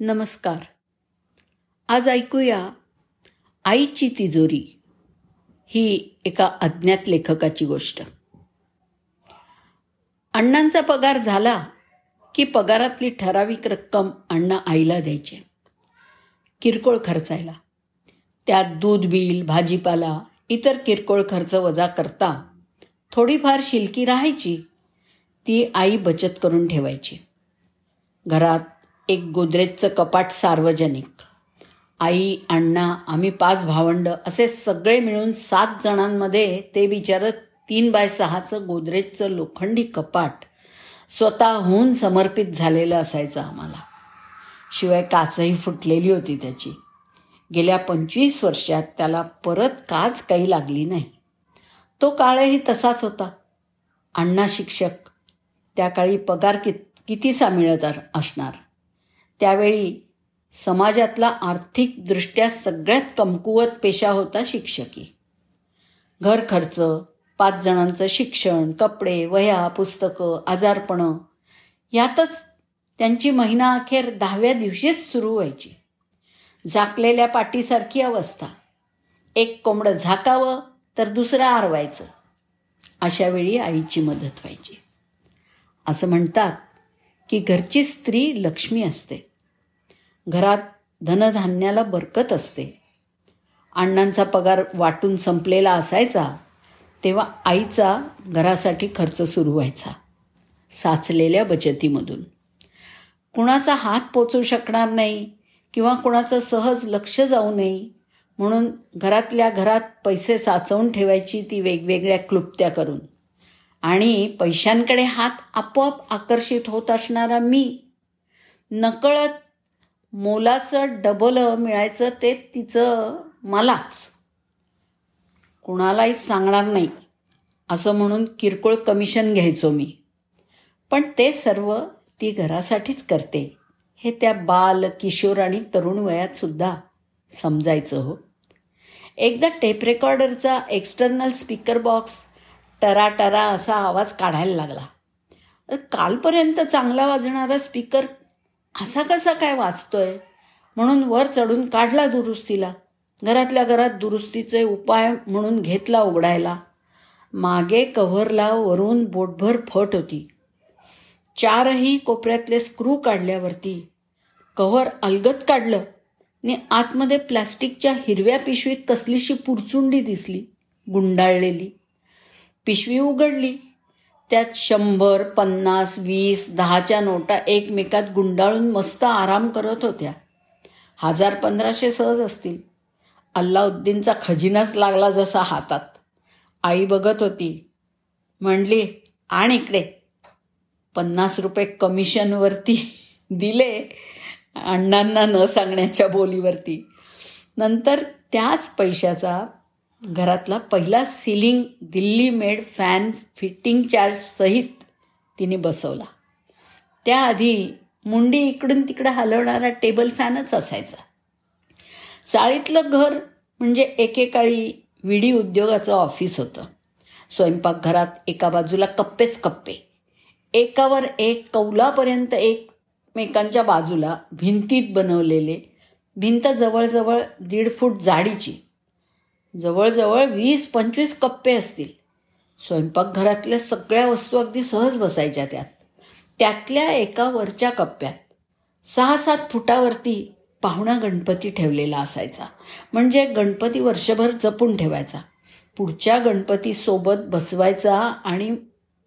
नमस्कार. आज ऐकूया आईची तिजोरी ही एका अज्ञात लेखकाची गोष्ट. अण्णांचा पगार झाला की पगारातली ठराविक रक्कम अण्णा आईला द्यायचे. किरकोळ खर्चायला. त्यात दूध बिल भाजीपाला इतर किरकोळ खर्च वजा करता थोडीफार शिलकी राहायची. ती आई बचत करून ठेवायची. घरात एक गोदरेजचं कपाट सार्वजनिक. आई अण्णा आम्ही पाच भावंड असे सगळे मिळून सात जणांमध्ये ते बिचारं तीन बाय सहाचं गोदरेजचं लोखंडी कपाट स्वतःहून समर्पित झालेलं असायचं आम्हाला. शिवाय काचही फुटलेली होती त्याची. गेल्या पंचवीस वर्षात त्याला परत काच काही लागली नाही. तो काळही तसाच होता. अण्णा शिक्षक त्या काळी पगार कित कितीसा मिळत असणार? त्यावेळी समाजातला आर्थिकदृष्ट्या सगळ्यात कमकुवत पेशा होता शिक्षकी. घर खर्च पाच जणांचं शिक्षण कपडे वह्या पुस्तकं आजारपणं यातच त्यांची महिना अखेर दहाव्या दिवशीच सुरू व्हायची. झाकलेल्या पाठीसारखी अवस्था. एक कोंबडं झाकावं तर दुसरं आरवायचं. अशा वेळी आईची मदत व्हायची. असं म्हणतात की घरची स्त्री लक्ष्मी असते. घरात धनधान्याला बरकत असते. अण्णांचा पगार वाटून संपलेला असायचा तेव्हा आईचा घरासाठी खर्च सुरू व्हायचा साचलेल्या बचतीमधून. कुणाचा हात पोचू शकणार नाही किंवा कुणाचं सहज लक्ष जाऊ नये म्हणून घरातल्या घरात पैसे साचवून ठेवायची ती वेगवेगळ्या क्लुप्त्या करून. आणि पैशांकडे हात आपोआप आकर्षित होत असणारा मी नकळत मोलाचं डबल मिळायचं ते तिचं मलाच. कुणालाही सांगणार नाही. असं म्हणून किरकोळ कमिशन घ्यायचो मी. पण ते सर्व ती घरासाठीच करते. हे त्या बाल किशोर आणि तरुण वयात सुद्धा समजायचं हो. एकदा टेप रेकॉर्डरचा एक्सटर्नल स्पीकर बॉक्स टरा टरा असा आवाज काढायला लागला. कालपर्यंत चांगला वाजणारा स्पीकर असा कसा काय वाचतोय? म्हणून वर चढून काढला दुरुस्तीला. घरातल्या घरात दुरुस्तीचे उपाय म्हणून घेतला उघडायला. मागे कव्हरला वरून बोटभर फट होती. चारही कोपऱ्यातले स्क्रू काढल्यावरती. कव्हर अलगत काढलं. आणि आतमध्ये प्लॅस्टिकच्या हिरव्या पिशवीत कसलीशी पुरचुंडी दिसली. गुंडाळलेली. पिशवी उघडली. त्यात शंभर पन्नास वीस दहाच्या नोटा एकमेकात गुंडाळून मस्त आराम करत होत्या. हजार पंधराशे सहज असतील. अल्लाउद्दीनचा खजिनाच लागला जसा हातात. आई बघत होती. म्हणली आण इकडे. पन्नास रुपये कमिशनवरती दिले अण्णांना न सांगण्याच्या बोलीवरती. नंतर त्याच पैशाचा घरातला पहिला ceiling Delhi made fan fitting charge सहित तिने बसवला. त्याआधी मुंडी इकडून तिकडं हलवणारा टेबल फॅनच असायचा. चाळीतलं घर म्हणजे एकेकाळी विडी उद्योगाचं ऑफिस होतं. स्वयंपाकघरात एका बाजूला कप्पेच कप्पे. एकावर एक कौलापर्यंत एकमेकांच्या बाजूला भिंतीत बनवलेले भिंत जवळजवळ दीड फूट जाडीची. जवळजवळ वीस पंचवीस कप्पे असतील. स्वयंपाकघरातल्या सगळ्या वस्तू अगदी सहज बसायच्या त्यात. त्यातल्या एका वरच्या कप्प्यात सहा सात फुटावरती पाहुणा गणपती ठेवलेला असायचा. म्हणजे गणपती वर्षभर जपून ठेवायचा. पुढच्या गणपतीसोबत बसवायचा आणि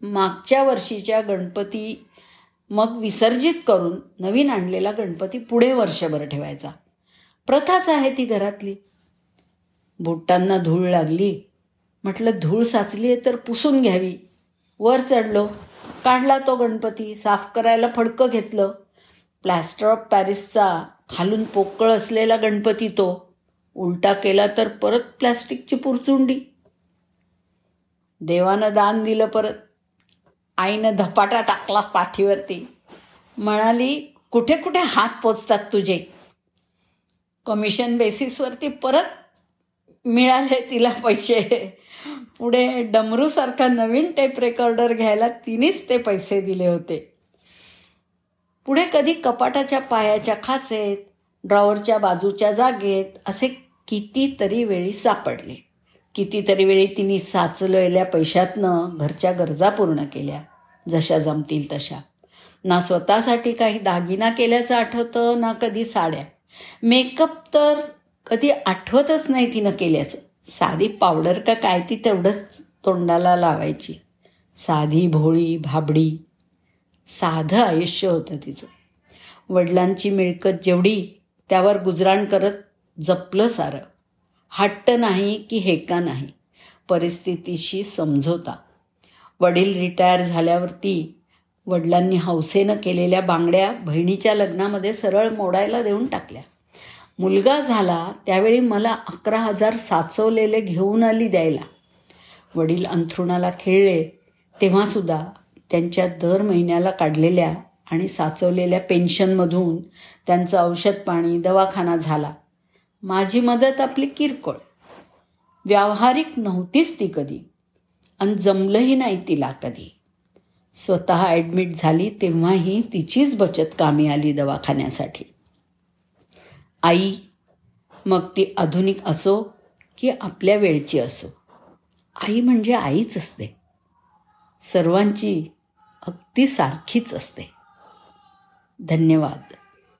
मागच्या वर्षीच्या गणपती मग विसर्जित करून नवीन आणलेला गणपती पुढे वर्षभर ठेवायचा. प्रथाच आहे ती घरातली. बोटांना धूळ लागली. म्हटलं धूळ साचली आहे तर पुसून घ्यावी. वर चढलो. काढला तो गणपती साफ करायला फडकं घेतलं. प्लॅस्टर ऑफ पॅरिसचा खालून पोकळ असलेला गणपती तो. उलटा केला तर परत प्लॅस्टिकची पुरचुंडी. देवानं दान दिलं परत. आईनं धपाटा टाकला पाठीवरती. म्हणाली कुठे कुठे हात पोचतात तुझे? कमिशन बेसिसवरती परत मिळाले तिला पैसे. पुढे डमरूसारखा नवीन टेप रेकॉर्डर घ्यायला तिनेच ते पैसे दिले होते. पुढे कधी कपाटाच्या पायाच्या खाचेत ड्रॉवरच्या बाजूच्या जागेत असे कितीतरी वेळी सापडले. कितीतरी वेळी तिने साचलेल्या पैशातनं घरच्या गरजा पूर्ण केल्या. जशा जमतील तशा. ना स्वतःसाठी काही दागिना केल्याचं आठवतं ना कधी साड्या. मेकअप तर कधी आठवतच नाही तिनं केल्याचं. साधी पावडर का काय ती तेवढंच तोंडाला लावायची. साधी भोळी भाबडी. साधं आयुष्य होतं तिचं. वडिलांची मिळकत जेवढी त्यावर गुजराण करत जपलं सारं. हट्ट नाही की हे का नाही. परिस्थितीशी समझोता. वडील रिटायर झाल्यावरती वडिलांनी हौसेनं केलेल्या बांगड्या बहिणीच्या लग्नामध्ये सरळ मोडायला देऊन टाकल्या. मुलगा झाला त्यावेळी मला अकरा हजार साचवलेले घेऊन आली द्यायला. वडील अंथरुणाला खेळले. तेव्हासुद्धा त्यांच्या दर महिन्याला काढलेल्या आणि साचवलेल्या पेन्शनमधून त्यांचं औषध पाणी दवाखाना झाला. माझी मदत आपली किरकोळ. व्यावहारिक नव्हतीच ती कधी. आणि जमलंही नाही तिला कधी. स्वतः ॲडमिट झाली तेव्हाही तिचीच बचत कामी आली दवाखान्यासाठी. आई मग ती आधुनिक असो की आपल्या वेळची असो. आई म्हणजे आईच असते. सर्वांची अगदी सारखीच असते. धन्यवाद.